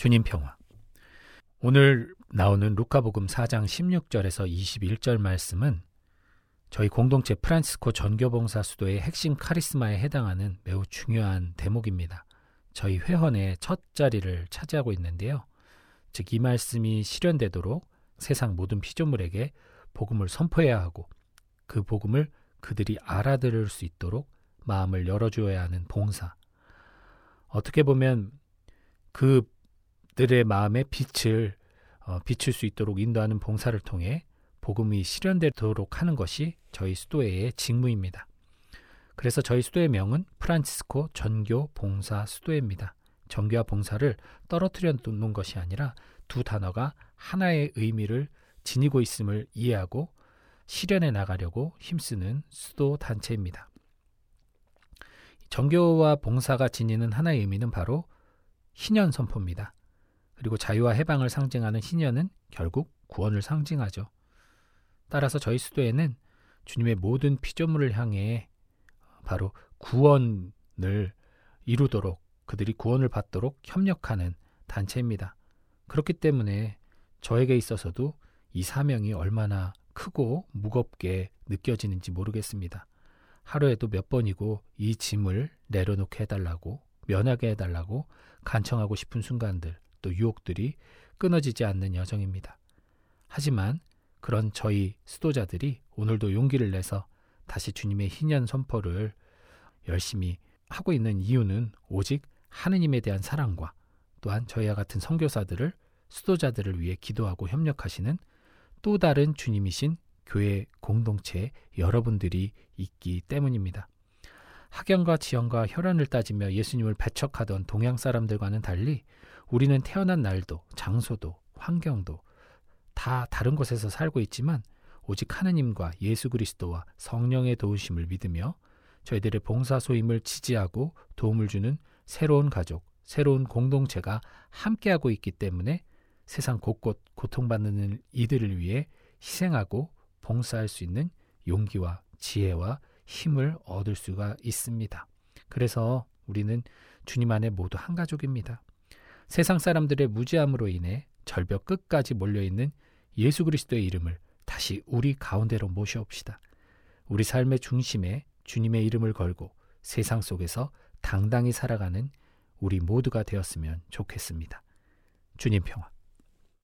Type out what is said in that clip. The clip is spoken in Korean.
주님 평화. 오늘 나오는 루카복음 4장 16절에서 21절 말씀은 저희 공동체 프란시스코 전교봉사 수도의 핵심 카리스마에 해당하는 매우 중요한 대목입니다. 저희 회원의 첫 자리를 차지하고 있는데요. 즉 이 말씀이 실현되도록 세상 모든 피조물에게 복음을 선포해야 하고 그 복음을 그들이 알아들을 수 있도록 마음을 열어주어야 하는 봉사. 어떻게 보면 그 들의 마음에 빛을 어, 비출 수 있도록 인도하는 봉사를 통해 복음이 실현되도록 하는 것이 저희 수도회의 직무입니다. 그래서 저희 수도의 명은 프란치스코 전교 봉사 수도회입니다. 전교와 봉사를 떨어뜨려 놓는 것이 아니라 두 단어가 하나의 의미를 지니고 있음을 이해하고 실현해 나가려고 힘쓰는 수도 단체입니다. 정교와 봉사가 지니는 하나의 의미는 바로 희년 선포입니다. 그리고 자유와 해방을 상징하는 희년은 결국 구원을 상징하죠. 따라서 저희 수도에는 주님의 모든 피조물을 향해 바로 구원을 이루도록 그들이 구원을 받도록 협력하는 단체입니다. 그렇기 때문에 저에게 있어서도 이 사명이 얼마나 크고 무겁게 느껴지는지 모르겠습니다. 하루에도 몇 번이고 이 짐을 내려놓게 해달라고 면하게 해달라고 간청하고 싶은 순간들 또 유혹들이 끊어지지 않는 여정입니다. 하지만 그런 저희 수도자들이 오늘도 용기를 내서 다시 주님의 희년 선포를 열심히 하고 있는 이유는 오직 하느님에 대한 사랑과 또한 저희와 같은 선교사들을 수도자들을 위해 기도하고 협력하시는 또 다른 주님이신 교회 공동체 여러분들이 있기 때문입니다. 학연과 지연과 혈연을 따지며 예수님을 배척하던 동양 사람들과는 달리 우리는 태어난 날도 장소도 환경도 다 다른 곳에서 살고 있지만 오직 하느님과 예수 그리스도와 성령의 도우심을 믿으며 저희들의 봉사 소임을 지지하고 도움을 주는 새로운 가족, 새로운 공동체가 함께하고 있기 때문에 세상 곳곳 고통받는 이들을 위해 희생하고 봉사할 수 있는 용기와 지혜와 힘을 얻을 수가 있습니다. 그래서 우리는 주님 안에 모두 한 가족입니다. 세상 사람들의 무지함으로 인해 절벽 끝까지 몰려있는 예수 그리스도의 이름을 다시 우리 가운데로 모셔옵시다. 우리 삶의 중심에 주님의 이름을 걸고 세상 속에서 당당히 살아가는 우리 모두가 되었으면 좋겠습니다. 주님 평화.